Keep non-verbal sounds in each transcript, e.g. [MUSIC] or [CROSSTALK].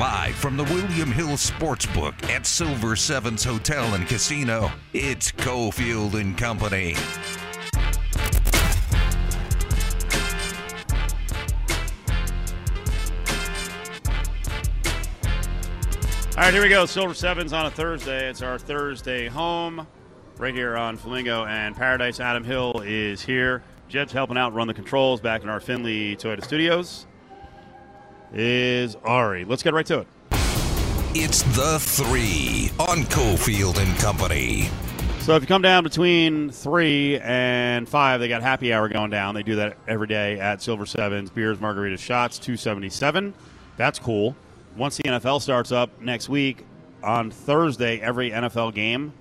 Live from the William Hill Sportsbook at Silver Sevens Hotel and Casino, it's Cofield and Company. All right, here we go. Silver Sevens on a Thursday. It's our Thursday home right here on Flamingo and Paradise. Adam Hill is here. Jed's helping out run the controls back in our Finley Toyota studios. Is Ari. Let's get right to it. It's the three on Cofield and Company. So if you come down between three and five, they got happy hour going down. They do that every day at Silver Sevens. Beers, margaritas, shots, two seventy seven. That's cool. Once the NFL starts up next week on Thursday, every NFL game,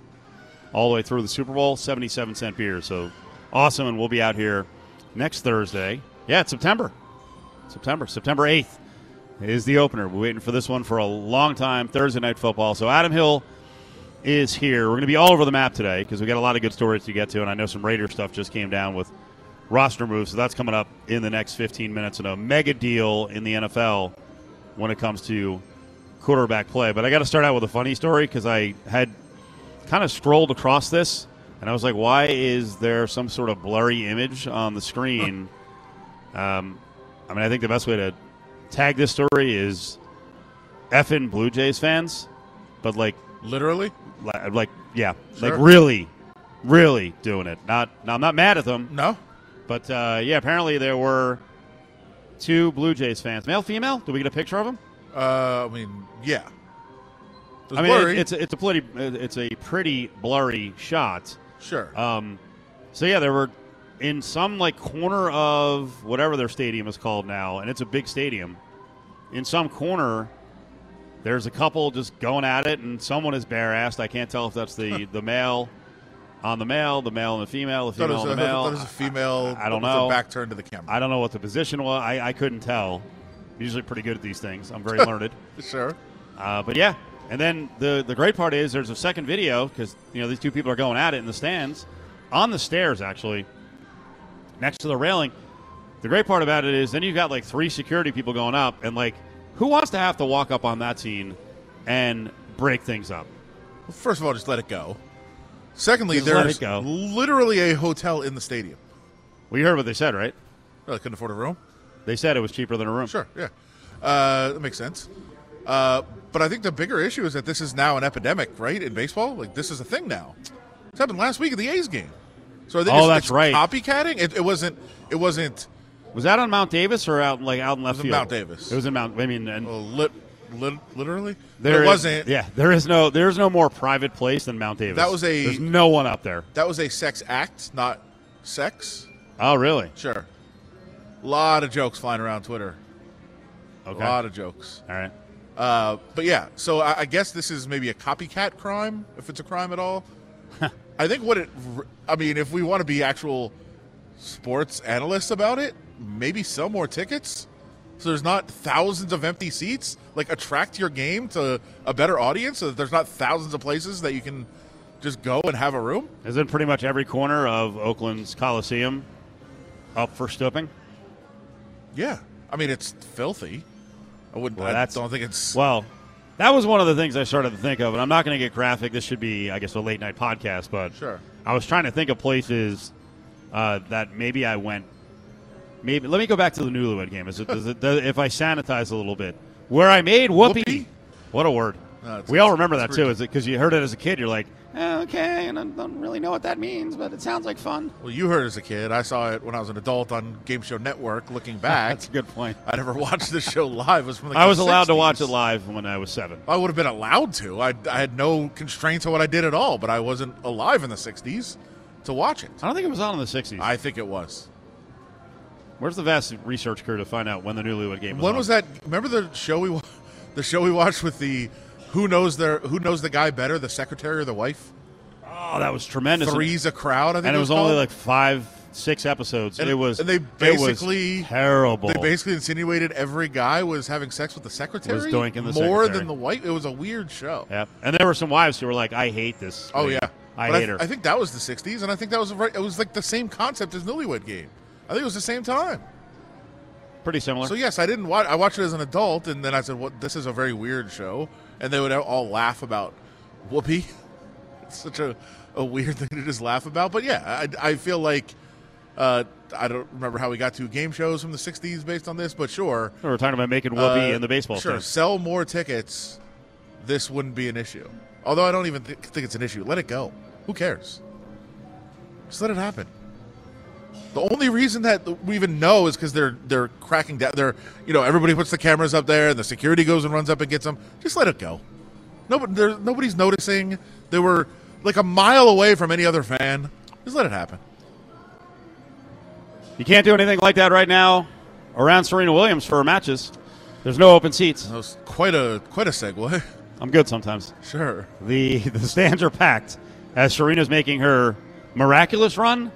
all the way through the Super Bowl, seventy seven cent beers. So awesome, and we'll be out here next Thursday. Yeah, it's September. September, September eighth is the opener. We're waiting for this one for a long time. Thursday night football. So Adam Hill is here. We're going to be all over the map today because we got a lot of good stories to get to, and I know some Raider stuff just came down with roster moves, so that's coming up in the next 15 minutes and a mega deal in the NFL when it comes to quarterback play. But I got to start out with a funny story because I had kind of scrolled across this and I was like, why is there some sort of blurry image on the screen? um, I mean, I think the best way to tag this story is effing Blue Jays fans, but like Literally? li- like yeah, Sure. like really, really doing it. Not, no, I'm not mad at them, No. but uh, yeah, apparently there were two Blue Jays fans, male, female. Did we get a picture of them? Uh, I mean, yeah. I mean, it, it's a- it's a pretty it's a pretty blurry shot. sure. Um, so yeah, there were in some like corner of whatever their stadium is called now, and it's a big stadium. In some corner, there's a couple just going at it, and someone is bare assed. I can't tell if that's the [LAUGHS] the male on the male, the male and the female, the female was, on the male. thought was a female. I, I don't know. Back turned to the camera. I don't know what the position was. I, I couldn't tell. I'm usually pretty good at these things. I'm very [LAUGHS] learned. Sure. Uh, but yeah, and then the the great part is there's a second video because you know these two people are going at it in the stands, on the stairs actually, next to the railing. The great part about it is then you've got like three security people going up, and like who wants to have to walk up on that scene and break things up? Well, first of all, just let it go. Secondly, Just there's go. literally a hotel in the stadium. Well, you heard what they said, right? Oh, they couldn't afford a room? They said it was cheaper than a room. Sure, yeah. Uh, that makes sense. Uh, but I think the bigger issue is that this is now an epidemic, right, in baseball? Like, this is a thing now. This happened last week at the A's game. So I think Oh, it's, that's it's right. copycatting. It, it wasn't. It wasn't Was that on Mount Davis or out like out in left was field? Mount Davis. It was in Mount. I mean, and uh, lit, lit, literally. there it is- wasn't. Yeah, there is no there's no more private place than Mount Davis. That was a- There's no one up there. That was a sex act, not sex. Oh, really? Sure. A lot of jokes flying around Twitter. Okay. A lot of jokes. All right. Uh, but yeah, so I, I guess this is maybe a copycat crime, if it's a crime at all. I think what it, I mean, if we want to be actual sports analysts about it, maybe sell more tickets. So there's not thousands of empty seats. Like attract your game to a better audience, so that there's not thousands of places that you can just go and have a room. Isn't pretty much every corner of Oakland's Coliseum up for stooping? Yeah, I mean it's filthy. I wouldn't. Well, I don't think it's. Well, that was one of the things I started to think of, and I'm not going to get graphic. This should be, I guess, a late night podcast, but Sure. I was trying to think of places uh, that maybe I went. Maybe let me go back to the Newlywed game. Is it, does it does, if I sanitize a little bit where I made whoopee? Whoopee? What a word! No, we all remember that too. Is it because you heard it as a kid? You're like, Uh, okay, and I don't really know what that means, but it sounds like fun. Well, you heard it as a kid. I saw it when I was an adult on Game Show Network. Looking [LAUGHS] back, That's a good point. I never [LAUGHS] watched the show live. It was from like I was the allowed to watch it live when I was seven. I would have been allowed to. I, I had no constraints on what I did at all, but I wasn't alive in the '60s to watch it. I don't think it was on in the '60s. I think it was. Where's the vast research crew to find out when the Newlywed game was When on? was that? Remember the show we, [LAUGHS] the show we watched with the who knows their who knows the guy better, the secretary or the wife? Oh, that was tremendous. Three's a crowd. I think and it was only called. like five, six episodes. And- it was, and they it was basically- terrible. They basically insinuated every guy was having sex with the secretary. doinking the more secretary. than the wife. It was a weird show. Yep. And there were some wives who were like, "I hate this." Oh lady. yeah, I But hate her. I think that was the '60s, and I think that was right. It was like the same concept as Newlywed Game. I think it was the same time. pretty similar. So yes, I didn't watch. I watched it as an adult, and then I said, "What? This is a very weird show." And they would all laugh about whoopee. [LAUGHS] It's such a, a weird thing to just laugh about. But yeah, I, I feel like uh, I don't remember how we got to game shows from the '60s based on this, but sure. we're talking about making whoopee Uh, in the baseball Sure, team. sell more tickets. This wouldn't be an issue. Although I don't even th- think it's an issue. Let it go. Who cares? Just let it happen. The only reason that we even know is because they're they're cracking down. They're you know everybody puts the cameras up there and the security goes and runs up and gets them. Just let it go. Nobody, there, nobody's noticing. They were like a mile away from any other fan. Just let it happen. You can't do anything like that right now around Serena Williams for her matches. There's no open seats. That was quite a quite a segue. [LAUGHS] I'm good sometimes. Sure. The the stands are packed as Serena's making her miraculous run.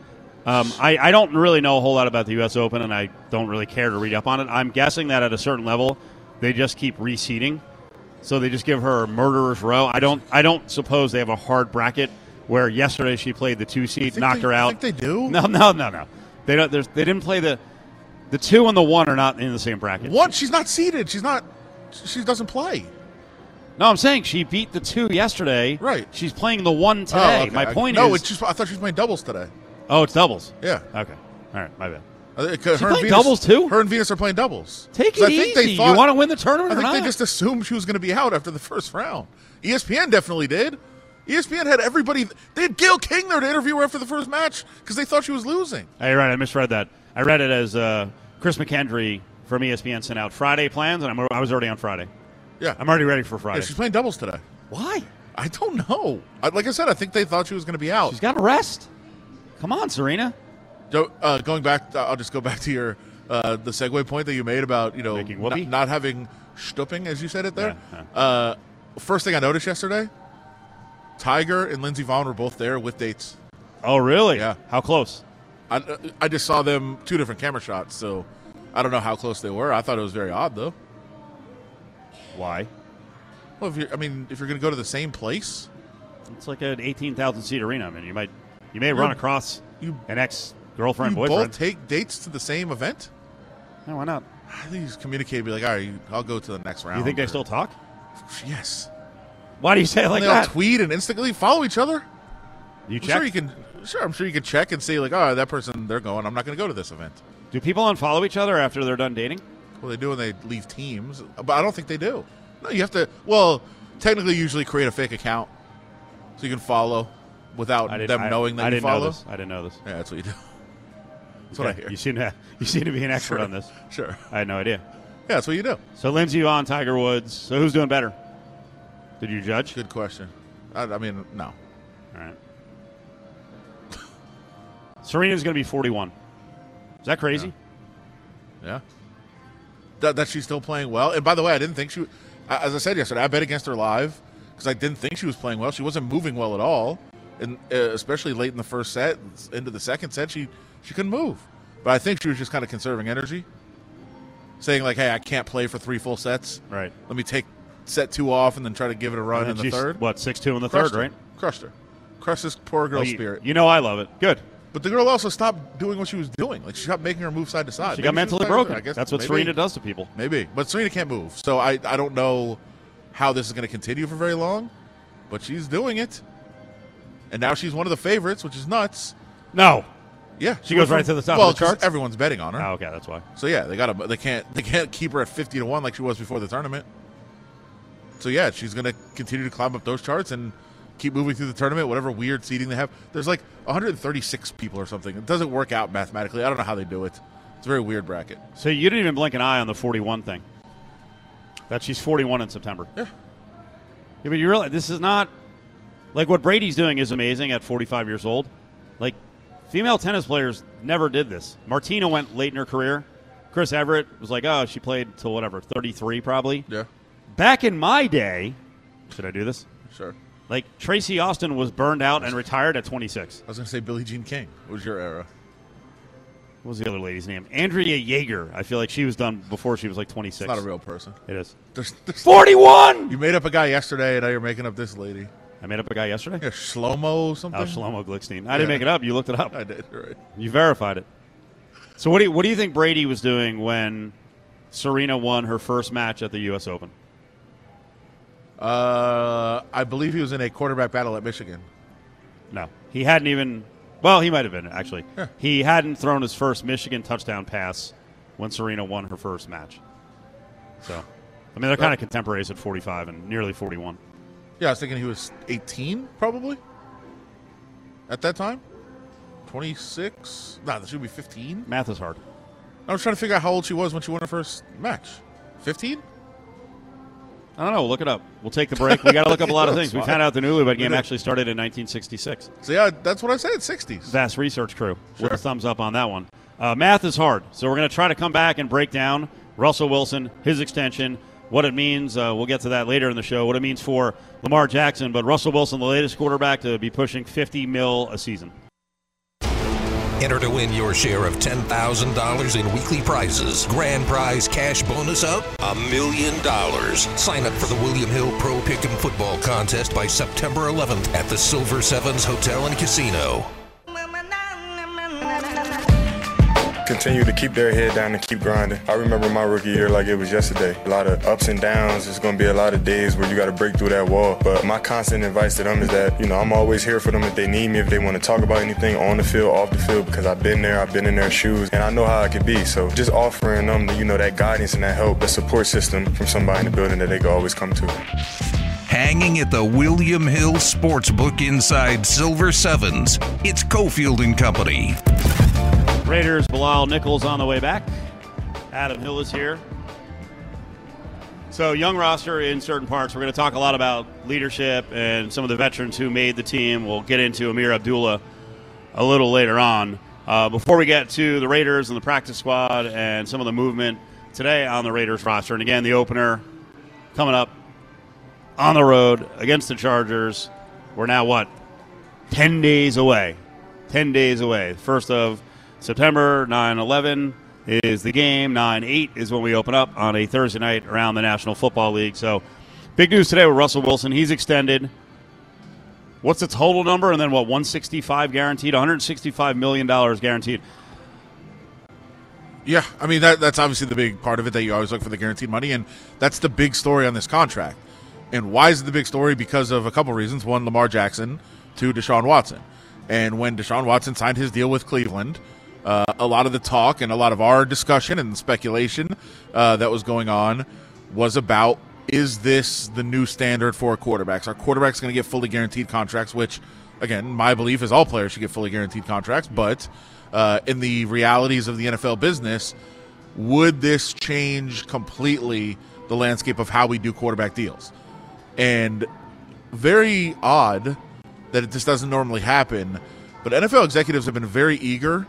Um, I, I don't really know a whole lot about the U.S. Open, and I don't really care to read up on it. I'm guessing that at a certain level, they just keep reseeding, so they just give her murderer's row. I don't I don't suppose they have a hard bracket where yesterday she played the two seed, knocked they- her I out. think they do. No, no, no, no. They don't. There's, they didn't play the the two and the one are not in the same bracket. One, she's not seated. She's not. She doesn't play. No, I'm saying she beat the two yesterday. Right. She's playing the one today. Oh, okay. My I- point no, is, just, I thought she was playing doubles today. Oh, it's doubles. Yeah. Okay. All right. My bad. Uh, her and playing Venus- doubles, too? Her and Venus are playing doubles. Take 'Cause it I think easy. They thought, you want to win the tournament I or think not? they just assumed she was going to be out after the first round. ESPN definitely did. ESPN had everybody. They had Gayle King there to interview her after the first match because they thought she was losing. Hey, you're right. I misread that. I read it as uh, Chris McKendry from ESPN sent out Friday plans, and I'm, I was already on Friday. Yeah. I'm already ready for yeah, Friday. she's playing doubles today. Why? I don't know. I, like I said, I think they thought she was going to be out. She's got to rest. Come on, Serena. So, uh, going back, I'll just go [LAUGHS] back to your uh, the segue point that you made about you know not, not having stupping as you said it there. Yeah, Uh, first thing I noticed yesterday, Tiger and Lindsey Vonn were both there with dates. Oh, really? Yeah. How close? I, I just saw them two different camera shots, so I don't know how close they were. I thought it was very odd though. Why? Well, if you're, I mean, if you're going to go to the same place, It's like an 18,000 seat arena. I mean, you might you may run across you an ex girlfriend you boyfriend. both take dates to the same event. no, why not? I think you just communicate, be like, all right, you- I'll go to the next round. You think they or- still talk? Yes. Why do you say it like they all that? tweet and instantly follow each other. You I'm check. sure you can. Sure, I'm sure you can check and see like, oh, that person they're going. I'm not going to go to this event. Do people unfollow each other after they're done dating? Well, they do when they leave teams, but I don't think they do. No, you have to. Well, technically, usually create a fake account so you can follow without them I, knowing that I you didn't follow. know this. I didn't know this. Yeah, that's what you do. [LAUGHS] That's what I hear. You seem to you seem to be an [LAUGHS] expert Sure. on this. Sure. I had no idea. Yeah, that's what you do. So Lindsey on Tiger Woods. So who's doing better? Did you judge? Good question. I, I mean, no. All right. [LAUGHS] Serena's going to be 41. Is that crazy? Yeah. That, that she's still playing well. And by the way, I didn't think she. As I said yesterday, I bet against her live because I didn't think she was playing well. She wasn't moving well at all, and uh, especially late in the first set, into the second set, she she couldn't move. But I think she was just kind of conserving energy, saying like, "Hey, I can't play for three full sets. Right. Let me take set two off and then try to give it a run in the third. What six two in the Crushed third, her. right? Crushed her. Crushed this poor girl's Oh, you, spirit. you know I love it. Good. But the girl also stopped doing what she was doing. Like she stopped making her move side to side. She Maybe got mentally playing- broken. I guess That's what maybe. Serena does to people. Maybe, but Serena can't move, so I I don't know how this is going to continue for very long. But she's doing it, and now she's one of the favorites, which is nuts. No. Yeah, She goes right to the top of well, the 'cause charts? Everyone's betting on her, Oh, okay, that's why. so yeah, they got to they can't they can't keep her at fifty to one like she was before the tournament. So yeah, she's going to continue to climb up those charts and keep moving through the tournament. Whatever weird seating they have, there's like 136 people or something. It doesn't work out mathematically. I don't know how they do it. It's a very weird bracket. So you didn't even blink an eye on the 41 thing. That she's 41 in September. Yeah. Yeah, but you realize this is not like what Brady's doing is amazing at 45 years old. Like female tennis players never did this. Martina went late in her career. Chris Evert was like, oh, she played till whatever 33 probably. Yeah, Back in my day, should I do this? sure. Like Tracy Austin was burned out and retired at 26. I was going to say Billie Jean King. What was your era? What was the other lady's name? Andrea Jaeger. I feel like she was done before she was like 26. It's not a real person. It is. There's, there's, 41. you made up a guy yesterday, and now you're making up this lady. I made up a guy yesterday. Yeah, Shlomo something. Oh, Shlomo Glickstein. I didn't Yeah. make it up. You looked it up. I did. Right. You verified it. So what do you, what do you think Brady was doing when Serena won her first match at the U.S. Open? Uh, I believe he was in a quarterback battle at Michigan. No, he hadn't even. Well, he might have been actually. Yeah. He hadn't thrown his first Michigan touchdown pass when Serena won her first match. So, I mean, they're kind of contemporaries at 45 and nearly 41. Yeah, I was thinking he was 18, probably. At that time, 26. Nah, that should be 15. Math is hard. I was trying to figure out how old she was when she won her first match. 15. I don't know. We'll look it up. We'll take the break. We got to look up a lot of [LAUGHS] things. We found out the newlywed game actually started in 1966. So yeah, that's what I said. 60s. Vast research crew with a thumbs up on that one. Uh, math is hard, so we're going to try to come back and break down Russell Wilson, his extension, what it means. Uh, we'll get to that later in the show. What it means for Lamar Jackson, but Russell Wilson, the latest quarterback to be pushing 50 mil a season. Enter to win your share of $10,000 in weekly prizes. Grand prize cash bonus of a million dollars. Sign up for the William Hill Pro Pick'em Football Contest by September 11th at the Silver Sevens Hotel and Casino. Continue to keep their head down and keep grinding. I remember my rookie year like it was yesterday. A lot of ups and downs. It's going to be a lot of days where you got to break through that wall. But my constant advice to them is that, you know, I'm always here for them if they need me, if they want to talk about anything on the field, off the field, because I've been there, I've been in their shoes, and I know how it could be. So just offering them, the, you know, that guidance and that help, the support system from somebody in the building that they can always come to. Hanging at the William Hill Sportsbook inside Silver Sevens. It's Cofield and Company. Raiders, Bilal Nichols on the way back. Adam Hill is here. So, young roster in certain parts. We're going to talk a lot about leadership and some of the veterans who made the team. We'll get into Ameer Abdullah a little later on. Uh, before we get to the Raiders and the practice squad and some of the movement today on the Raiders roster, and again, the opener coming up on the road against the Chargers. We're now, what, 10 days away. 10 days away. First of September 9 11 is the game. 9 8 is when we open up on a Thursday night around the National Football League. So, big news today with Russell Wilson. He's extended. What's the total number? And then what, 165 guaranteed? $165 million guaranteed. Yeah, I mean that that's obviously the big part of it that you always look for the guaranteed money, and that's the big story on this contract. And why is it the big story? Because of a couple reasons. One, Lamar Jackson. Two, Deshaun Watson. And when Deshaun Watson signed his deal with Cleveland, uh, a lot of the talk and a lot of our discussion and speculation uh, that was going on was about is this the new standard for quarterbacks? Are quarterbacks going to get fully guaranteed contracts? Which, again, my belief is all players should get fully guaranteed contracts. But uh, in the realities of the NFL business, would this change completely the landscape of how we do quarterback deals? And very odd that this doesn't normally happen, but NFL executives have been very eager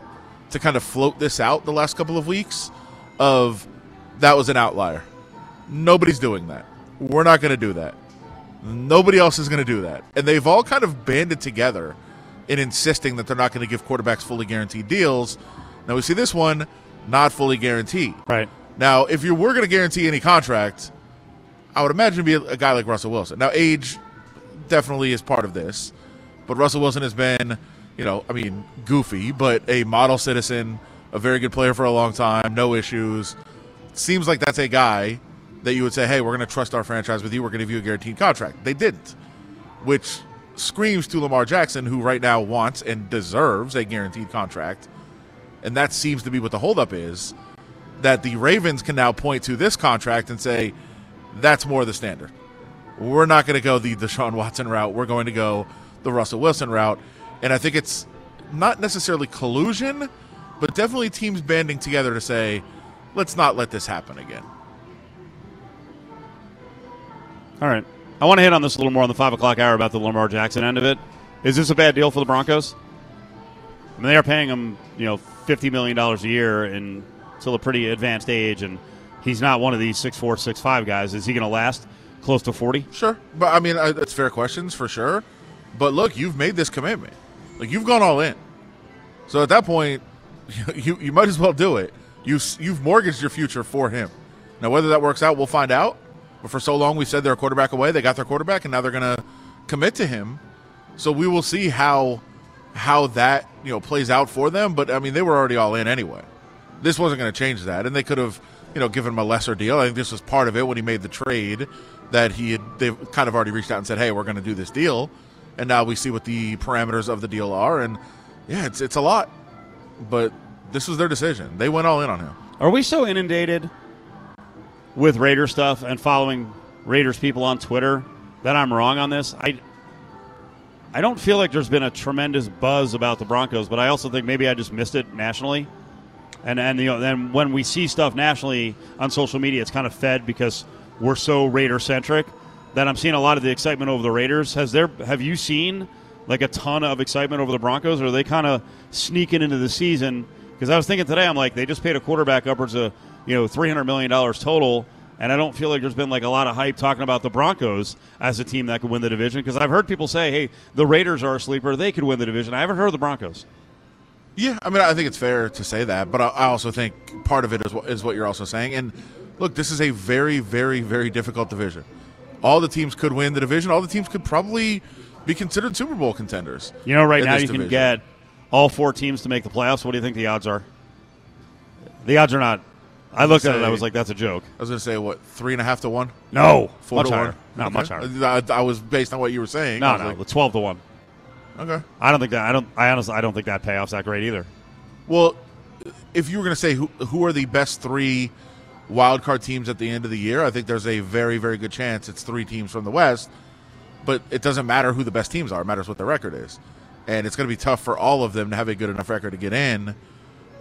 to kind of float this out the last couple of weeks of that was an outlier. Nobody's doing that. We're not going to do that. Nobody else is going to do that. And they've all kind of banded together in insisting that they're not going to give quarterbacks fully guaranteed deals. Now we see this one not fully guaranteed. Right. Now, if you were going to guarantee any contract, I would imagine be a guy like Russell Wilson. Now, age definitely is part of this, but Russell Wilson has been, you know, I mean, goofy, but a model citizen, a very good player for a long time, no issues. Seems like that's a guy that you would say, hey, we're going to trust our franchise with you. We're going to give you a guaranteed contract. They didn't, which screams to Lamar Jackson, who right now wants and deserves a guaranteed contract. And that seems to be what the holdup is that the Ravens can now point to this contract and say, that's more the standard. We're not going to go the Deshaun Watson route. We're going to go the Russell Wilson route. And I think it's not necessarily collusion, but definitely teams banding together to say, let's not let this happen again. All right. I want to hit on this a little more on the 5 o'clock hour about the Lamar Jackson end of it. Is this a bad deal for the Broncos? I mean, they are paying him, you know, $50 million a year and until a pretty advanced age, and he's not one of these six four, six five guys. Is he going to last close to 40? Sure. But I mean, I, that's fair questions for sure. But look, you've made this commitment. Like, you've gone all in. So at that point, [LAUGHS] you, you might as well do it. You've, you've mortgaged your future for him. Now, whether that works out, we'll find out. But for so long, we said they're a quarterback away. They got their quarterback, and now they're to commit to him. So we will see how how that you know plays out for them. But I mean, they were already all in anyway. This wasn't going to change that, and they could have, you know, given him a lesser deal. I think this was part of it when he made the trade that he had. They've kind of already reached out and said, "Hey, we're going to do this deal," and now we see what the parameters of the deal are, and yeah, it's it's a lot, but this was their decision. They went all in on him. Are we so inundated with Raider stuff and following Raiders people on Twitter that I'm wrong on this? I I don't feel like there's been a tremendous buzz about the Broncos, but I also think maybe I just missed it nationally. And and you know, then when we see stuff nationally on social media, it's kind of fed because we're so Raider centric that I'm seeing a lot of the excitement over the Raiders. Has there have you seen like a ton of excitement over the Broncos, or are they kind of sneaking into the season? Because I was thinking today, I'm like, they just paid a quarterback upwards of you know 300 million dollars total, and I don't feel like there's been like a lot of hype talking about the Broncos as a team that could win the division. Because I've heard people say, hey, the Raiders are a sleeper; they could win the division. I haven't heard of the Broncos. Yeah, I mean, I think it's fair to say that, but I also think part of it is what, is what you're also saying. And look, this is a very, very, very difficult division. All the teams could win the division. All the teams could probably be considered Super Bowl contenders. You know, right now you can get all four teams to make the playoffs. What do you think the odds are? The odds are not. I looked at it. I was like, "That's a joke." I was going to say what three and a half to one, No, four much to higher. one. Not Okay. much higher. I, I was based on what you were saying. No, no, like, the twelve to one. okay. I don't think that. I don't. I honestly, I don't think that payoff's that great either. Well, if you were going to say who who are the best three wild card teams at the end of the year, I think there's a very very good chance it's three teams from the West. But it doesn't matter who the best teams are; it matters what their record is, and it's going to be tough for all of them to have a good enough record to get in.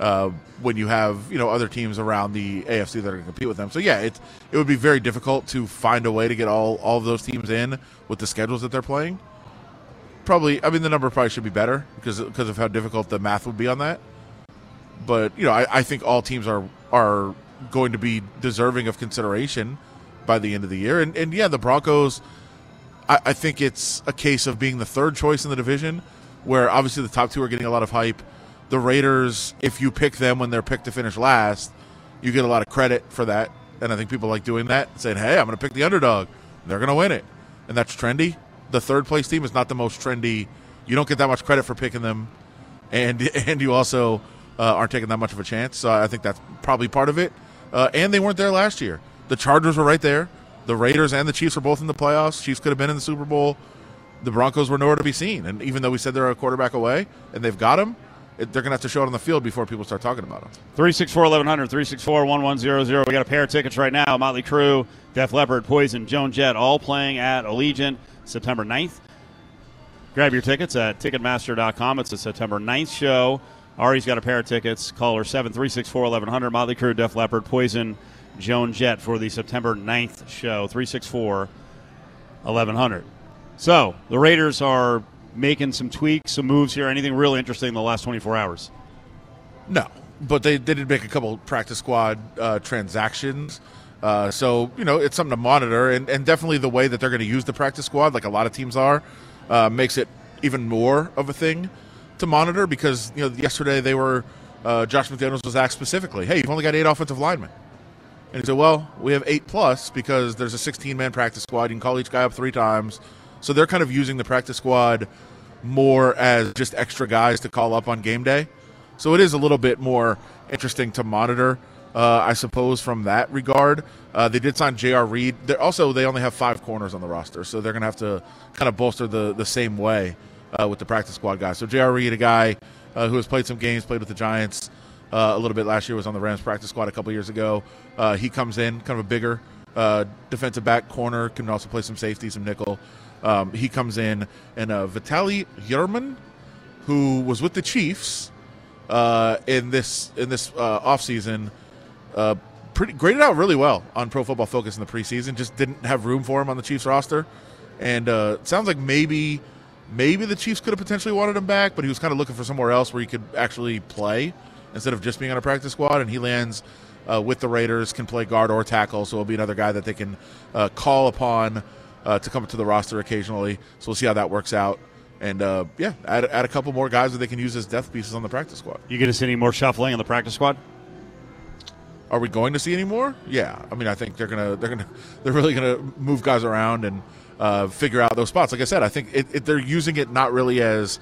Uh, when you have you know other teams around the AFC that are going to compete with them, so yeah, it it would be very difficult to find a way to get all all of those teams in with the schedules that they're playing. Probably, I mean, the number probably should be better because because of how difficult the math would be on that but you know, I, I think all teams are are going to be deserving of consideration by the end of the year. And and yeah, the Broncos, I, I think it's a case of being the third choice in the division, where obviously the top two are getting a lot of hype. The Raiders, if you pick them when they're picked to finish last, you get a lot of credit for that. And I think people like doing that, saying, "Hey, I'm going to pick the underdog. They're going to win it," and that's trendy. The third place team is not the most trendy. You don't get that much credit for picking them, and [LAUGHS] and you also uh, aren't taking that much of a chance. So I think that's probably part of it. Uh, and they weren't there last year. The Chargers were right there. The Raiders and the Chiefs were both in the playoffs. Chiefs could have been in the Super Bowl. The Broncos were nowhere to be seen. And even though we said they're a quarterback away and they've got him, it, they're going to have to show it on the field before people start talking about them. 364 1100, 364 1100. We got a pair of tickets right now. Motley Crue, Def Leppard, Poison, Joan Jett, all playing at Allegiant September 9th. Grab your tickets at Ticketmaster.com. It's a September 9th show. Ari's got a pair of tickets. Caller 7364 1100. Motley Crue, Def Leppard, Poison, Joan Jett for the September 9th show. 364 1100. So the Raiders are making some tweaks, some moves here. Anything really interesting in the last 24 hours? No, but they, they did make a couple practice squad uh, transactions. Uh, so you know it's something to monitor, and, and definitely the way that they're going to use the practice squad, like a lot of teams are, uh, makes it even more of a thing to monitor. Because you know yesterday they were uh, Josh McDaniels was asked specifically, "Hey, you've only got eight offensive linemen," and he said, "Well, we have eight plus because there's a 16 man practice squad. You can call each guy up three times." So they're kind of using the practice squad more as just extra guys to call up on game day. So it is a little bit more interesting to monitor, uh, I suppose, from that regard. Uh, they did sign J.R. Reed. They're also, they only have five corners on the roster, so they're going to have to kind of bolster the, the same way uh, with the practice squad guys. So J.R. Reed, a guy uh, who has played some games, played with the Giants uh, a little bit last year, was on the Rams practice squad a couple years ago. Uh, he comes in, kind of a bigger uh, defensive back corner, can also play some safety, some nickel. Um, he comes in, and Vitali Yerman, who was with the Chiefs in this in this offseason, pretty graded out really well on Pro Football Focus in the preseason. Just didn't have room for him on the Chiefs roster, and uh, sounds like maybe maybe the Chiefs could have potentially wanted him back, but he was kind of looking for somewhere else where he could actually play instead of just being on a practice squad. And he lands uh, with the Raiders, can play guard or tackle, so he'll be another guy that they can uh, call upon uh, to come up to the roster occasionally. So we'll see how that works out. And uh, yeah, add, add a couple more guys that they can use as depth pieces on the practice squad. You going to see any more shuffling in the practice squad? Are we going to see any more? Yeah, I mean, I think they're gonna they're gonna [LAUGHS] they're really gonna move guys around and uh, figure out those spots. Like I said, I think it, it, they're using it not really as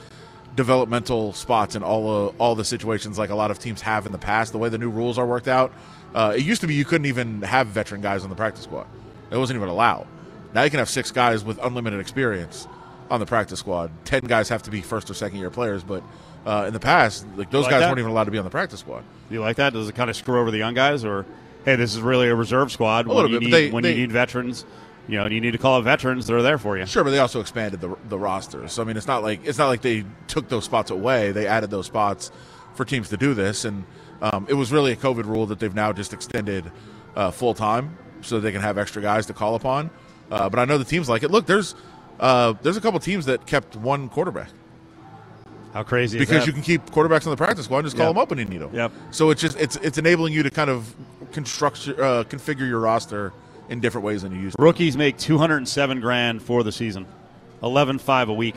developmental spots in all uh, all the situations like a lot of teams have in the past. The way the new rules are worked out, uh, it used to be you couldn't even have veteran guys on the practice squad. It wasn't even allowed. Now you can have six guys with unlimited experience on the practice squad. Ten guys have to be first or second year players, but uh, in the past, like those Like guys that? weren't even allowed to be on the practice squad. Do you like that? Does it kind of screw over the young guys, or hey, this is really a reserve squad? when little you bit, need they- when they- you need veterans, you know, you need to call up veterans, they're there for you. Sure, but they also expanded the the roster. So I mean, it's not like it's not like they took those spots away. They added those spots for teams to do this, and um, it was really a COVID rule that they've now just extended uh, full time so they can have extra guys to call upon. Uh, but I know the teams like it. Look, there's uh, there's a couple teams that kept one quarterback How crazy is because that? you can keep quarterbacks on the practice squad and just call Yep. them up when you need them. Yep. So it's just it's it's enabling you to kind of construct uh, configure your roster in different ways than you used. to. Rookies make 207 grand for the season, 11.5 a week.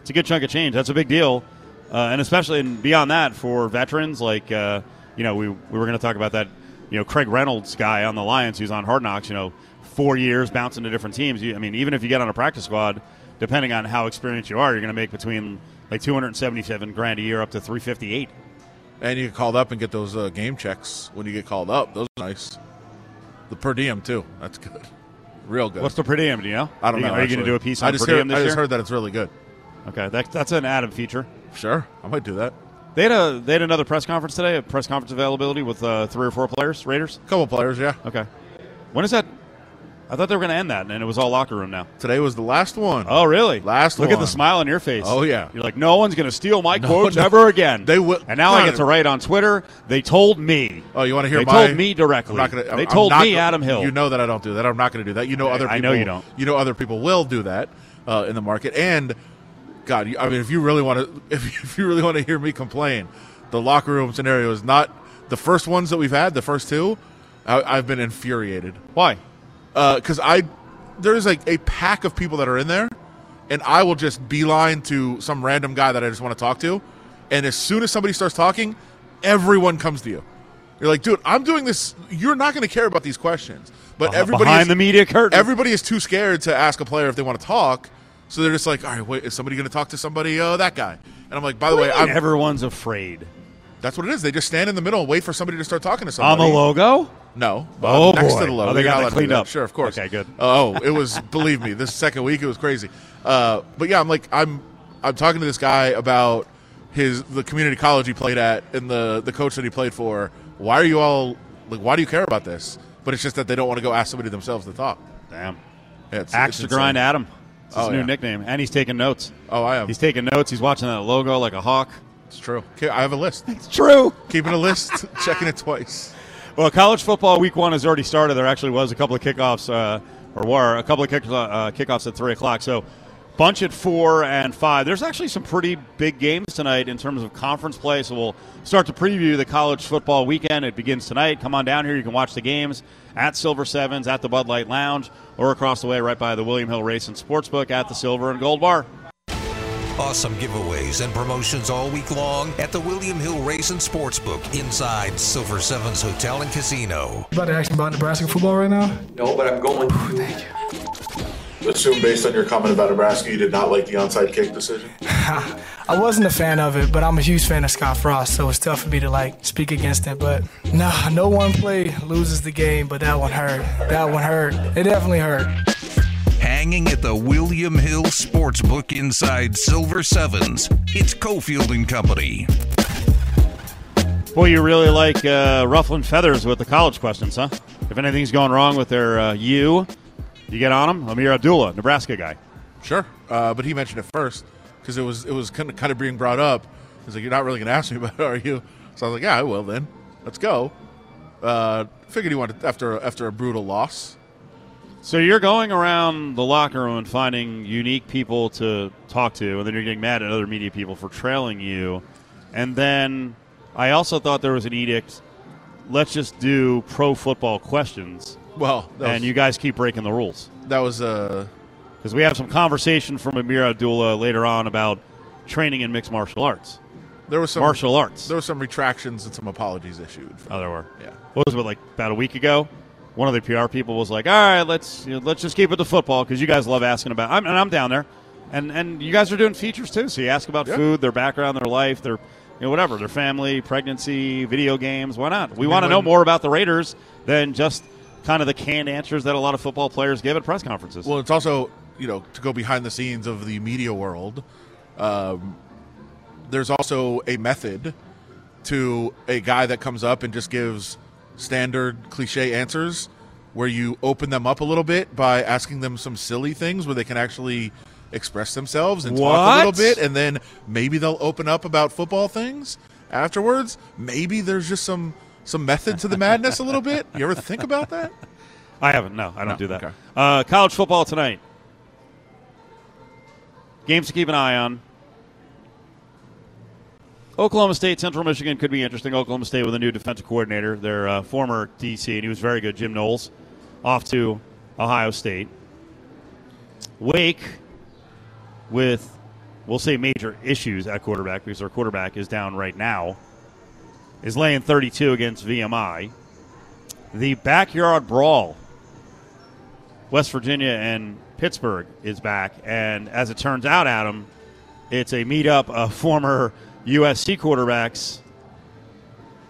It's a good chunk of change. That's a big deal, uh, and especially and beyond that for veterans like uh, you know we we were going to talk about that you know Craig Reynolds guy on the Lions who's on Hard Knocks. You know, four years bouncing to different teams. You, I mean, even if you get on a practice squad, depending on how experienced you are, you're going to make between like 277 grand a year up to 358. And you get called up and get those uh, game checks when you get called up. Those are nice. The per diem too. That's good. Real good. What's the per diem? Do you know? I don't are you, know. Are you going to actually. do a piece I on just per heard, diem this year? I year? just heard that it's really good. Okay, that, that's an Adam feature. Sure, I might do that. They had a they had another press conference today, a press conference availability with uh, three or four players, Raiders. couple players, yeah. Okay, when is that? I thought they were going to end that, and it was all locker room now. Today was the last one. Oh, really? Last one. Look at the smile on your face. Oh, yeah. You're like, no one's going to steal my [LAUGHS] No, quotes no. ever again. They will- And now I get to write on Twitter. They told me. Oh, you want to hear They my? told me directly. I'm not gonna, They told me, go- Adam Hill. You know that I don't do that. I'm not going to do that. You know other I people. know you don't. You know other people will do that uh, in the market. And God, I mean, if you really want to, [LAUGHS] if, if you really want to hear me complain, the locker room scenario is not the first ones that we've had. The first two, I, I've been infuriated. Why? Uh, because I there's like a pack of people that are in there, and I will just beeline to some random guy that I just want to talk to, and as soon as somebody starts talking, everyone comes to you. You're like, dude, I'm doing this. You're not going to care about these questions, but Beh- everybody behind is, the media curtain. Everybody is too scared to ask a player if they want to talk, so they're just like, all right, wait, is somebody going to talk to somebody? Oh, that guy. And I'm like, by the way, I'm, everyone's afraid. That's what it is. They just stand in the middle and wait for somebody to start talking to somebody. a logo. No. Oh, next boy. to the logo. Oh, they You're got not that allowed to do cleaned that. up. Sure, of course. Okay, good. Oh, it was. [LAUGHS] believe me, this second week it was crazy. Uh, but yeah, I'm like, I'm, I'm talking to this guy about his the community college he played at and the the coach that he played for. Why are you all like? Why do you care about this? But it's just that they don't want to go ask somebody themselves to talk. Damn. Yeah, it's, Axe it's to insane. grind, Adam. It's his Oh, new yeah. nickname, and he's taking notes. Oh, I am. He's taking notes. He's watching that logo like a hawk. It's true. Okay, I have a list. It's true. Keeping a list, [LAUGHS] checking it twice. Well, college football week one has already started. There actually was a couple of kickoffs, uh, or were a couple of kick, uh, kickoffs at three o'clock. So, bunch at four and five. There's actually some pretty big games tonight in terms of conference play. So we'll start to preview the college football weekend. It begins tonight. Come on down here. You can watch the games at Silver Sevens, at the Bud Light Lounge, or across the way right by the William Hill Race and Sportsbook at the Silver and Gold Bar. Awesome giveaways and promotions all week long at the William Hill Race and Sportsbook inside Silver Sevens Hotel and Casino. You about to ask me about Nebraska football right now? No, but I'm going. Thank you. Assume based on your comment about Nebraska, you did not like the onside kick decision. [LAUGHS] I wasn't a fan of it, but I'm a huge fan of Scott Frost, so it's tough for me to like speak against it. But nah, no one play loses the game, but that one hurt. That one hurt. It definitely hurt. Hanging at the William Hill Sportsbook inside Silver Sevens. It's Cofield and Company. Boy, you really like uh, ruffling feathers with the college questions, huh? If anything's going wrong with their uh, U, you get on them. Ameer Abdullah, Nebraska guy. Sure, uh, but he mentioned it first because it was it was kind of, kind of being brought up. He's like, "You're not really going to ask me about it, are you?" So I was like, "Yeah, I will then. Let's go." Uh, figured he wanted after after a brutal loss. So you're going around the locker room and finding unique people to talk to, and then you're getting mad at other media people for trailing you. And then I also thought there was an edict. Let's just do pro football questions, Well, and was, you guys keep breaking the rules. that was uh, Because we have some conversation from Ameer Abdullah later on about training in mixed martial arts. there was some martial arts. There were some retractions and some apologies issued. Oh, there were. Yeah. What was it like about a week ago? One of the PR people was like, "All right, let's you know, let's just keep it to football because you guys love asking about." I'm, and I'm down there, And and you guys are doing features too. So you ask about Yeah. food, their background, their life, their you know whatever, their family, pregnancy, video games. Why not? We want to know more about the Raiders than just kind of the canned answers that a lot of football players give at press conferences. Well, it's also you know to go behind the scenes of the media world. Um, there's also a method to a guy that comes up and just gives standard cliche answers, where you open them up a little bit by asking them some silly things where they can actually express themselves and talk a little bit, and then maybe they'll open up about football things afterwards. Maybe there's just some some method to the madness a little bit. You ever think about that? I haven't. No, I don't No, do that. okay. Uh, college football tonight. Games to keep an eye on. Oklahoma State, Central Michigan could be interesting. Oklahoma State with a new defensive coordinator, their uh, former DC, and he was very good, Jim Knowles, off to Ohio State. Wake with, we'll say, major issues at quarterback because their quarterback is down right now, is laying 32 against VMI. The backyard brawl West Virginia and Pittsburgh is back, and as it turns out, Adam, it's a meetup of former USC quarterbacks.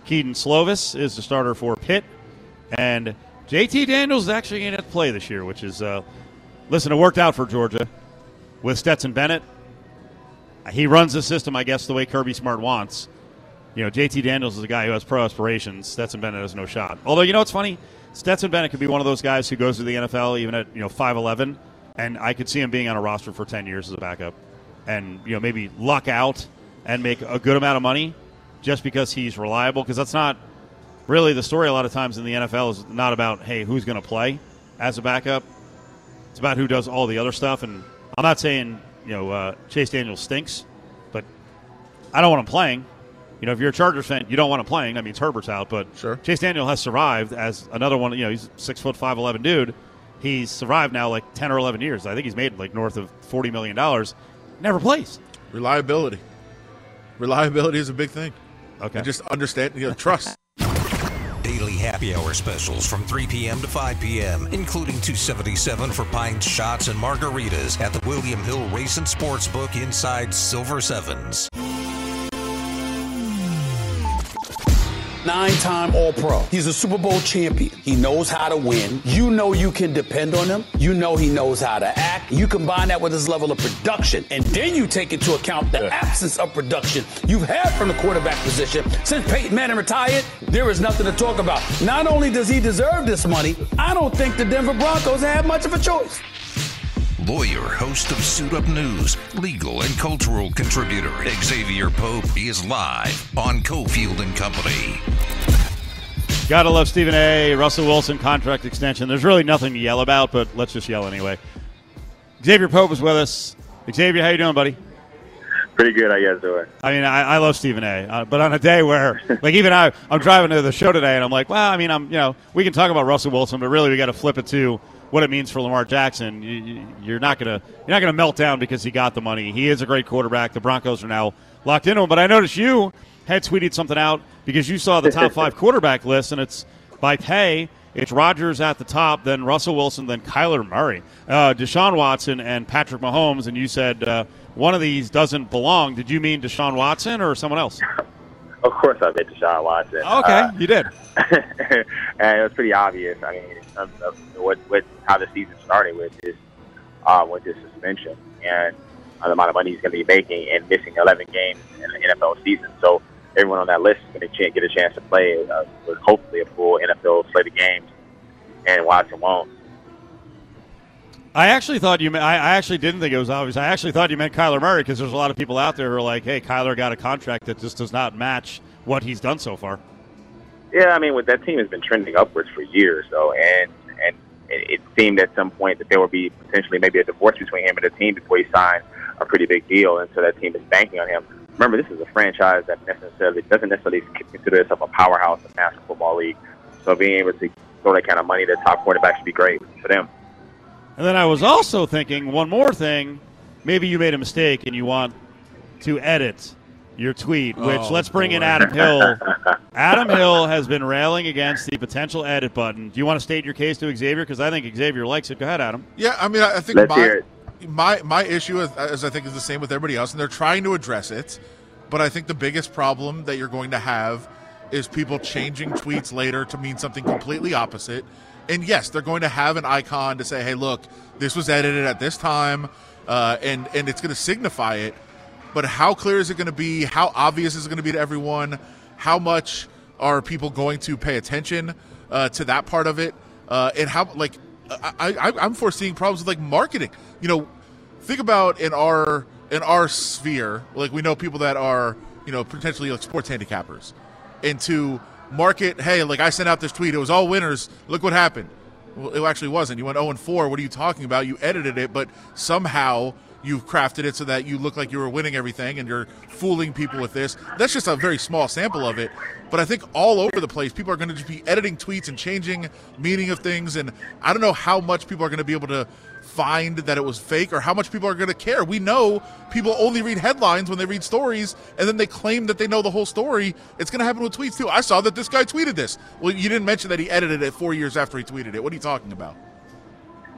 Kedon Slovis is the starter for Pitt, and JT Daniels is actually going to play this year, which is, uh, listen, it worked out for Georgia with Stetson Bennett. He runs the system, I guess, the way Kirby Smart wants. You know, JT Daniels is a guy who has pro aspirations. Stetson Bennett has no shot. Although, you know what's funny? Stetson Bennett could be one of those guys who goes to the NFL even at, you know, 5'11, and I could see him being on a roster for 10 years as a backup and, you know, maybe luck out and make a good amount of money just because he's reliable. Because that's not really the story a lot of times in the NFL is not about, hey, who's going to play as a backup. It's about who does all the other stuff. And I'm not saying, you know, uh, Chase Daniels stinks, but I don't want him playing. You know, if you're a Chargers fan, you don't want him playing. That means Herbert's out. But Sure. Chase Daniel has survived as another one. You know, he's six foot five eleven dude. He's survived now like ten or eleven years. I think he's made like north of forty million dollars. Never plays. Reliability. Reliability is a big thing. Okay. And just understand, you know, trust. [LAUGHS] Daily happy hour specials from 3 p.m. to 5 p.m., including 277 for pints, shots, and margaritas at the William Hill Race and Sportsbook inside Silver Sevens. Nine time All Pro. He's a Super Bowl champion. He knows how to win. You know you can depend on him. You know he knows how to act. You combine that with his level of production, and then you take into account the absence of production you've had from the quarterback position. Since Peyton Manning retired, there is nothing to talk about. Not only does he deserve this money, I don't think the Denver Broncos have much of a choice. Lawyer, host of Suit Up News, legal and cultural contributor Xavier Pope is live on Cofield and Company. Gotta love Stephen A. Russell Wilson contract extension. There's really nothing to yell about, but let's just yell anyway. Xavier Pope is with us. Xavier, how you doing, buddy? Pretty good, how you guys doing? I mean, I, I love Stephen A. Uh, but on a day where, [LAUGHS] like, even I, I'm driving to the show today, and I'm like, well, I mean, I'm, you know, we can talk about Russell Wilson, but really, we got to flip it to what it means for Lamar Jackson. You, you're not gonna, you're not gonna melt down because he got the money. He is a great quarterback. The Broncos are now locked into him. But I noticed you had tweeted something out because you saw the top [LAUGHS] five quarterback list, and it's by pay. It's Rodgers at the top, then Russell Wilson, then Kyler Murray, uh, Deshaun Watson, and Patrick Mahomes. And you said uh, one of these doesn't belong. Did you mean Deshaun Watson or someone else? [LAUGHS] Of course, I bet Deshaun Watson. Okay, Uh, you did. [LAUGHS] and it was pretty obvious. I mean, of, of what, what how the season started with this uh, with this suspension and uh, the amount of money he's going to be making and missing 11 games in the NFL season. So everyone on that list is going to ch- get a chance to play uh, with hopefully a full NFL slate of games, and Watson won't. I actually thought you. I actually didn't think it was obvious. I actually thought you meant Kyler Murray because there's a lot of people out there who are like, "Hey, Kyler got a contract that just does not match what he's done so far." Yeah, I mean, with that team has been trending upwards for years, though, and and it, it seemed at some point that there would be potentially maybe a divorce between him and the team before he signed a pretty big deal, and so that team is banking on him. Remember, this is a franchise that necessarily doesn't necessarily consider itself a powerhouse in the National Football League, so being able to throw that kind of money to top quarterback should be great for them. And then I was also thinking one more thing. Maybe you made a mistake and you want to edit your tweet. Which Oh, let's bring in. Adam Hill. [LAUGHS] Adam Hill has been railing against the potential edit button. Do you want to state your case to Xavier? Because I think Xavier likes it. Go ahead, Adam. Yeah, I mean, I I think Let's my my my issue is, as I think is the same with everybody else, and they're trying to address it. But I think the biggest problem that you're going to have is people changing tweets later to mean something completely opposite. And yes, they're going to have an icon to say, "Hey, look, this was edited at this time," uh, and and it's going to signify it. But how clear is it going to be? How obvious is it going to be to everyone? How much are people going to pay attention uh, to that part of it? Uh, and how like I, I, I'm foreseeing problems with like marketing. You know, think about in our in our sphere, like we know people that are you know potentially like sports handicappers, and to market, hey, like I sent out this tweet, it was all winners. Look what happened. Well, it actually wasn't. You went 0 and 4. What are you talking about? You edited it, but somehow you've crafted it so that you look like you were winning everything and you're fooling people with this. That's just a very small sample of it. But I think all over the place, people are going to just be editing tweets and changing meaning of things. And I don't know how much people are going to be able to find that it was fake or how much people are going to care. We know people only read headlines when they read stories and then they claim that they know the whole story. It's going to happen with tweets too. I saw that this guy tweeted this. Well, you didn't mention that he edited it four years after he tweeted it. What are you talking about?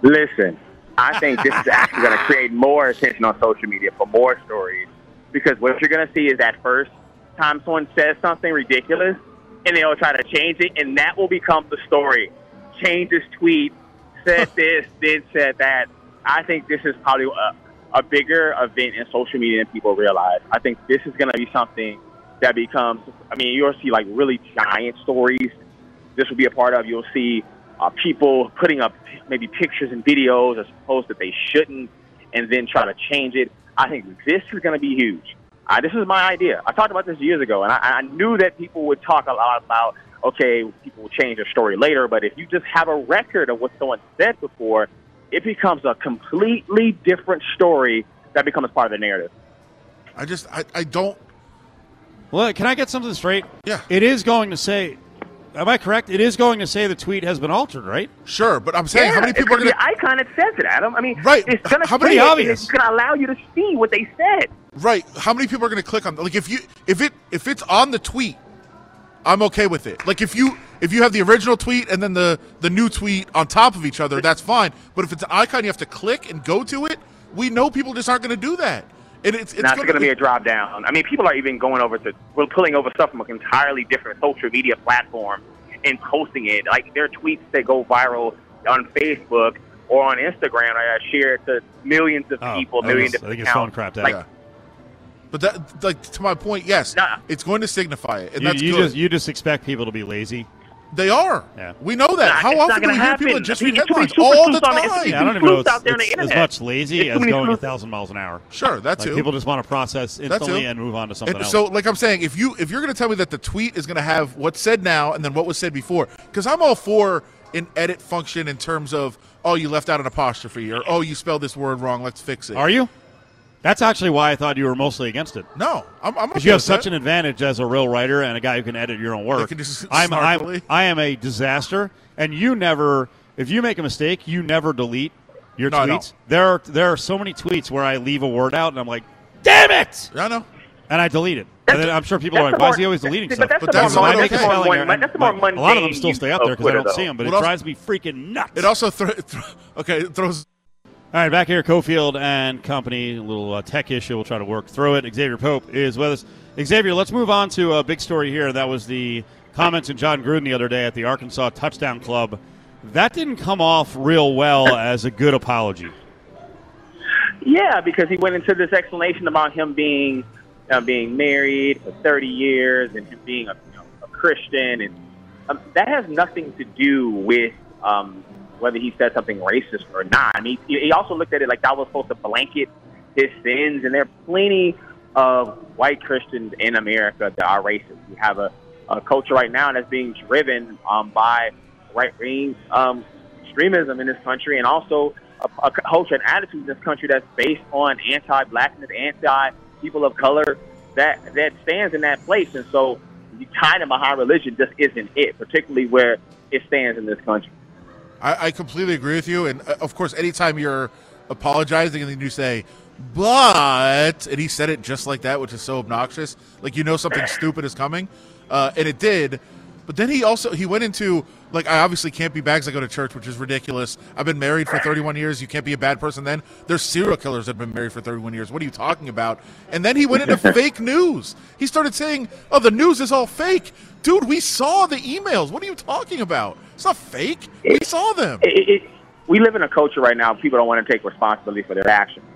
Listen, I think this is actually going to create more attention on social media for more stories because what you're going to see is that first time someone says something ridiculous and they'll try to change it, and that will become the story. Change this tweet, said this, then said that. I think this is probably a, a bigger event in social media than people realize. I think this is going to be something that becomes, I mean, you'll see like really giant stories. This will be a part of. You'll see uh, people putting up maybe pictures and videos as opposed that they shouldn't and then try to change it. I think this is going to be huge. Uh, this is my idea. I talked about this years ago, and I, I knew that people would talk a lot about, okay, people will change their story later, but if you just have a record of what someone said before, it becomes a completely different story that becomes part of the narrative. I just, I, I don't. Well, can I get something straight? Yeah. It is going to say Am I correct? It is going to say the tweet has been altered, right? Sure, but I'm saying yeah, how many people are going to? The icon it says it, Adam. I mean, right? It's going to how many obvious. It's going to allow you to see what they said. Right. How many people are going to click on? Like if you if it if it's on the tweet, I'm okay with it. Like if you if you have the original tweet and then the the new tweet on top of each other, that's fine. But if it's an icon, you have to click and go to it. We know people just aren't going to do that. And it's, it's going to be a drop down. I mean, people are even going over to, we're pulling over stuff from an entirely different social media platform and posting it. Like their tweets that go viral on Facebook or on Instagram are shared to millions of Oh, people, I millions think of his phone accounts. crapped out. Like, Yeah. But that, like to my point, yes, Nah. it's going to signify it, and You, that's you good. just you just expect people to be lazy. they are. Yeah. We know that. Nah, How often do gonna we hear people just I mean, read it's too many headlines all the super sleuths on the time? Yeah, I don't even know. It's, out there on the it's as much lazy It's as going a thousand miles an hour. Sure, that Like too. people just want to process instantly and move on to something And else. so, like I'm saying, if you if you're going to tell me that the tweet is going to have what's said now and then what was said before, because I'm all for an edit function in terms of oh you left out an apostrophe or oh you spelled this word wrong, let's fix it. Are you? That's actually why I thought you were mostly against it. No, I'm. I'm Because okay you have with such that. an advantage as a real writer and a guy who can edit your own work. can just [LAUGHS] I'm, I'm. I am a disaster, and you never. If you make a mistake, you never delete your No, tweets. There are there are so many tweets where I leave a word out, and I'm like, "Damn it!" I know. and I delete it. And then I'm sure people are like, the "Why more- is he always deleting but stuff?" that's But the that's more not I a okay. mundane- spelling That's more like, a lot of them still stay up there because I don't Twitter, see them, but What it else- drives me freaking nuts. It also thro- th- okay it throws. All right, back here, Cofield and company. A little uh, tech issue. We'll try to work through it. Xavier Pope is with us. Xavier, let's move on to a big story here. That was the comments in Jon Gruden the other day at the Arkansas Touchdown Club. That didn't come off real well as a good apology. Yeah, because he went into this explanation about him being uh, being married for 30 years and him being a, you know, a Christian, and um, that has nothing to do with um, whether he said something racist or not. I mean, he, also looked at it like that was supposed to blanket his sins, and there are plenty of white Christians in America that are racist. We have a, a culture right now that's being driven um, by right wing um, extremism in this country, and also a, a culture and attitude in this country that's based on anti-blackness, anti-people of color. That that stands in that place, and so you tie them behind religion just isn't it, particularly where it stands in this country. I, I completely agree with you, and uh, of course, anytime you're apologizing and then you say, "But," and he said it just like that, which is so obnoxious, like you know something stupid is coming, uh, and it did. But then he also he went into like I obviously can't be bags. I go to church, which is ridiculous. I've been married for 31 years. You can't be a bad person. Then there's serial killers that have been married for 31 years. What are you talking about? And then he went into [LAUGHS] fake news. He started saying, "Oh, the news is all fake." Dude, we saw the emails. What are you talking about? It's not fake. We saw them. It, it, we live in a culture right now. People don't want to take responsibility for their actions,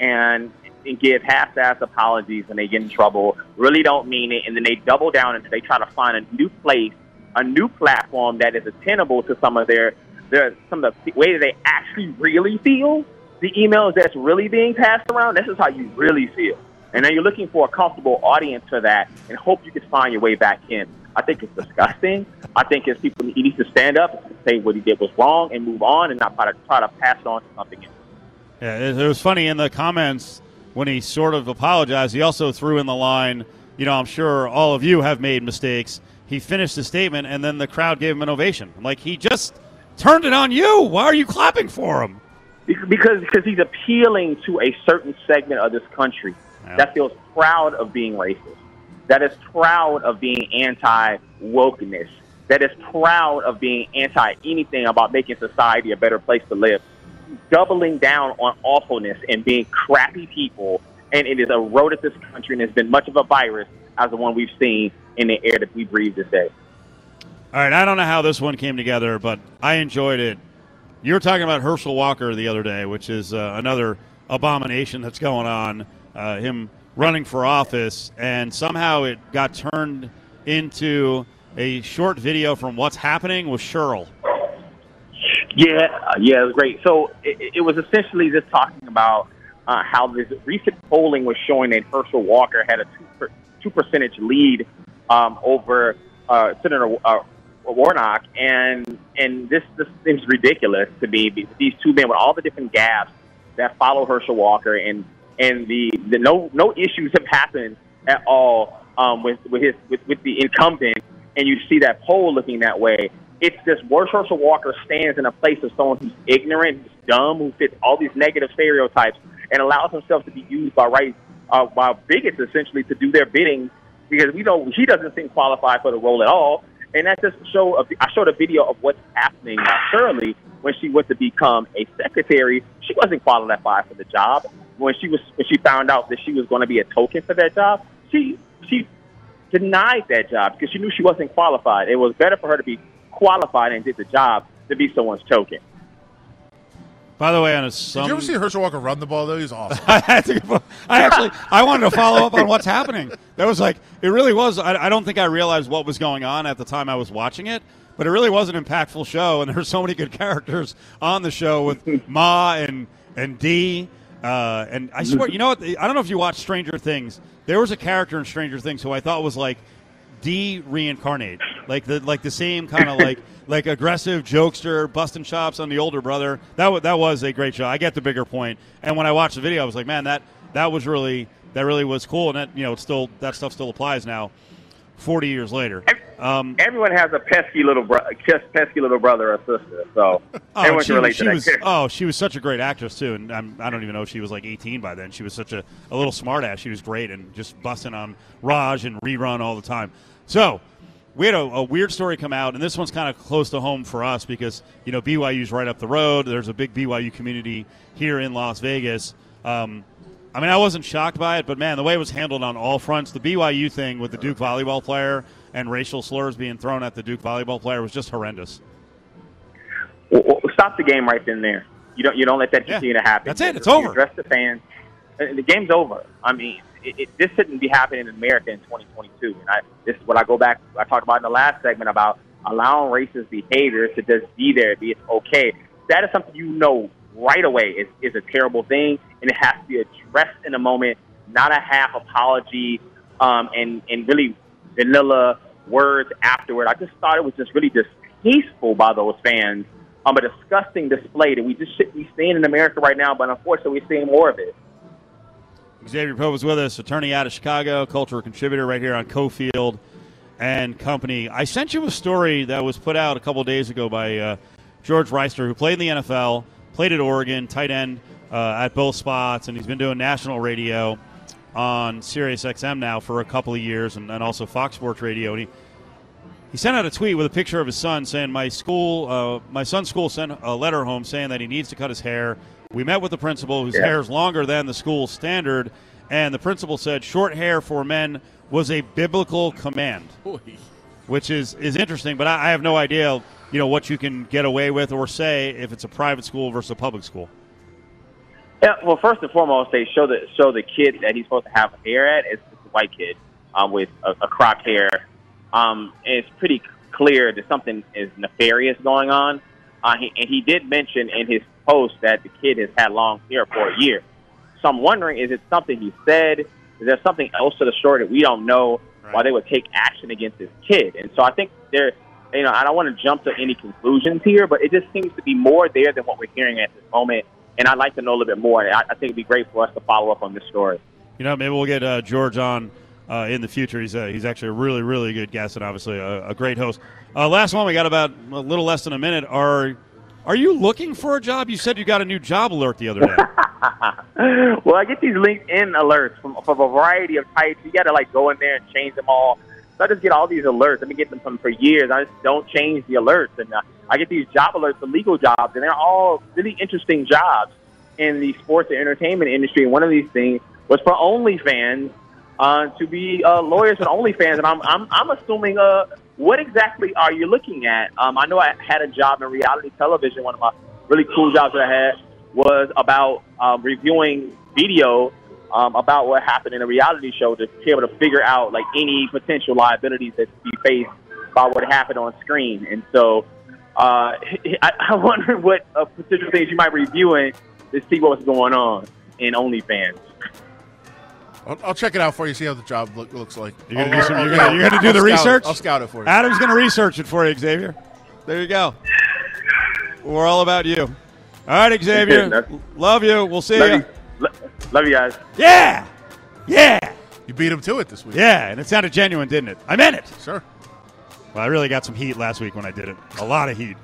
and and give half-ass apologies when they get in trouble, really don't mean it, and then they double down and they try to find a new place, a new platform that is attainable to some of their, their some of the way that they actually really feel. The emails that's really being passed around, this is how you really feel. And then you're looking for a comfortable audience for that and hope you can find your way back in. I think it's disgusting. I think it's people he needs to stand up and say what he did was wrong and move on and not try to try to pass it on to something else. Yeah, it, it was funny in the comments when he sort of apologized, he also threw in the line, you know, I'm sure all of you have made mistakes. He finished the statement, and then the crowd gave him an ovation. Like, he just turned it on you. Why are you clapping for him? Because because he's appealing to a certain segment of this country yeah. that feels proud of being racist, that is proud of being anti wokeness, that is proud of being anti anything about making society a better place to live doubling down on awfulness and being crappy people, and it has eroded this country and has been much of a virus as the one we've seen in the air that we breathe this day. All right, I don't know how this one came together, but I enjoyed it. You were talking about Herschel Walker the other day, which is uh, another abomination that's going on. Uh, him running for office, and somehow it got turned into a short video from what's happening with Shirley. Yeah, uh, yeah, it was great. So it, it was essentially just talking about uh, how this recent polling was showing that Herschel Walker had a two, two percentage lead um, over uh, Senator uh, Warnock, and and this this seems ridiculous to me. These two men with all the different gaps that follow Herschel Walker, and and the, the no no issues have happened at all um, with with his with, with the incumbent, and you see that poll looking that way it's just worse Herschel Walker stands in a place of someone who's ignorant, who's dumb, who fits all these negative stereotypes, and allows himself to be used by right uh, by bigots essentially to do their bidding because we know he doesn't seem qualified for the role at all. And that just show a, I showed a video of what's happening. Shirley, when she went to become a secretary, she wasn't qualified for the job. When she was when she found out that she was going to be a token for that job, she she denied that job because she knew she wasn't qualified. It was better for her to be qualified and did the job to be someone's token. By the way, on a some, did you ever see Herschel Walker run the ball? Though he's awesome. [LAUGHS] I, I actually I wanted to follow up on what's happening. That was like it really was. I, I don't think I realized what was going on at the time I was watching it, but it really was an impactful show, and there were so many good characters on the show with Ma and and Dee. Uh, and I swear, you know what? I don't know if you watched Stranger Things. There was a character in Stranger Things who I thought was like Dee reincarnate, like the like the same kind of [LAUGHS] like like aggressive jokester, busting chops on the older brother. That w- that was a great show. I get the bigger point. And when I watched the video, I was like, man, that that was really that really was cool. And that you know, it's still that stuff still applies now, forty years later. Um, everyone has a pesky little bro- pesky little brother or sister, so oh, everyone she, can relate to was, that. Oh, she was such a great actress too, and I'm, I do not even know if she was like 18 by then. She was such a, a little smartass. She was great and just busting on Raj and rerun all the time. So we had a, a, weird story come out, and this one's kind of close to home for us because you know BYU's right up the road. There's a big BYU community here in Las Vegas. Um, I mean, I wasn't shocked by it, but man, the way it was handled on all fronts, the BYU thing with the Duke volleyball player and racial slurs being thrown at the Duke volleyball player was just horrendous. Well, stop the game right then and there. You don't you don't let that continue yeah, to happen. That's it. It's over. Address the fans. The game's over. I mean, it, it, this shouldn't be happening in America in 2022. And I, this is what I go back. I talked about in the last segment about allowing racist behavior to just be there, be it's okay. That is something you know right away is, is a terrible thing, and it has to be addressed in a moment, not a half apology, um, and and really vanilla words afterward. I just thought it was just really distasteful by those fans. Um, a disgusting display that we just shouldn't be seeing in America right now, but unfortunately, we're seeing more of it. Xavier Pope is with us, attorney out of Chicago, cultural contributor right here on Cofield and Company. I sent you a story that was put out a couple days ago by uh, George Wrighster, who played in the NFL, played at Oregon, tight end uh, at both spots, and he's been doing national radio on Sirius XM now for a couple of years, and, and also Fox Sports Radio. And he he sent out a tweet with a picture of his son saying, "My school, uh, my son's school sent a letter home saying that he needs to cut his hair. We met with the principal, whose Yeah. hair is longer than the school standard, and the principal said short hair for men was a biblical command." which is is interesting. But I, I have no idea, you know, what you can get away with or say if it's a private school versus a public school. Yeah, well, first and foremost, they show the show the kid that he's supposed to have hair at. It's, it's a white kid um, with a, a cropped hair. Um, and it's pretty clear that something is nefarious going on. Uh, he, and he did mention in his post that the kid has had long hair for a year. So I'm wondering, is it something he said? Is there something else to the story that we don't know why they would take action against this kid? And so I think there, you know, I don't want to jump to any conclusions here, but it just seems to be more there than what we're hearing at this moment. And I'd like to know a little bit more. And I, I think it'd be great for us to follow up on this story. You know, maybe we'll get uh, George on uh, in the future. He's uh, he's actually a really really good guest and obviously a, a great host. Uh, last one, we got about a little less than a minute. Are are you looking for a job? You said you got a new job alert the other day. [LAUGHS] well, I get these LinkedIn alerts from, from a variety of types. You got to like go in there and change them all. So I just get all these alerts. I've been getting them for years. I just don't change the alerts, and uh, I get these job alerts for legal jobs, and they're all really interesting jobs in the sports and entertainment industry. And one of these things was for OnlyFans uh, to be uh, lawyers for OnlyFans, and I'm I'm, I'm assuming uh, what exactly are you looking at? Um, I know I had a job in reality television. One of my really cool jobs that I had was about um, reviewing video um, about what happened in a reality show to be able to figure out like any potential liabilities that be faced by what happened on screen. And so uh, [LAUGHS] I, I wonder what uh, potential things you might be reviewing to see what's going on in OnlyFans. I'll, I'll check it out for you. See how the job look, looks like. You're gonna I'll- do some- I'll- you're gonna- you're gonna do I'll the scout research? I'll scout it for you. Adam's going to research it for you, Xavier. There you go. We're all about you. All right, Xavier. Love you. We'll see Love you. you, lo- love you guys. Yeah. Yeah. You beat him to it this week. Yeah. And it sounded genuine, didn't it? I meant it. Sure. Well, I really got some heat last week when I did it. A lot of heat.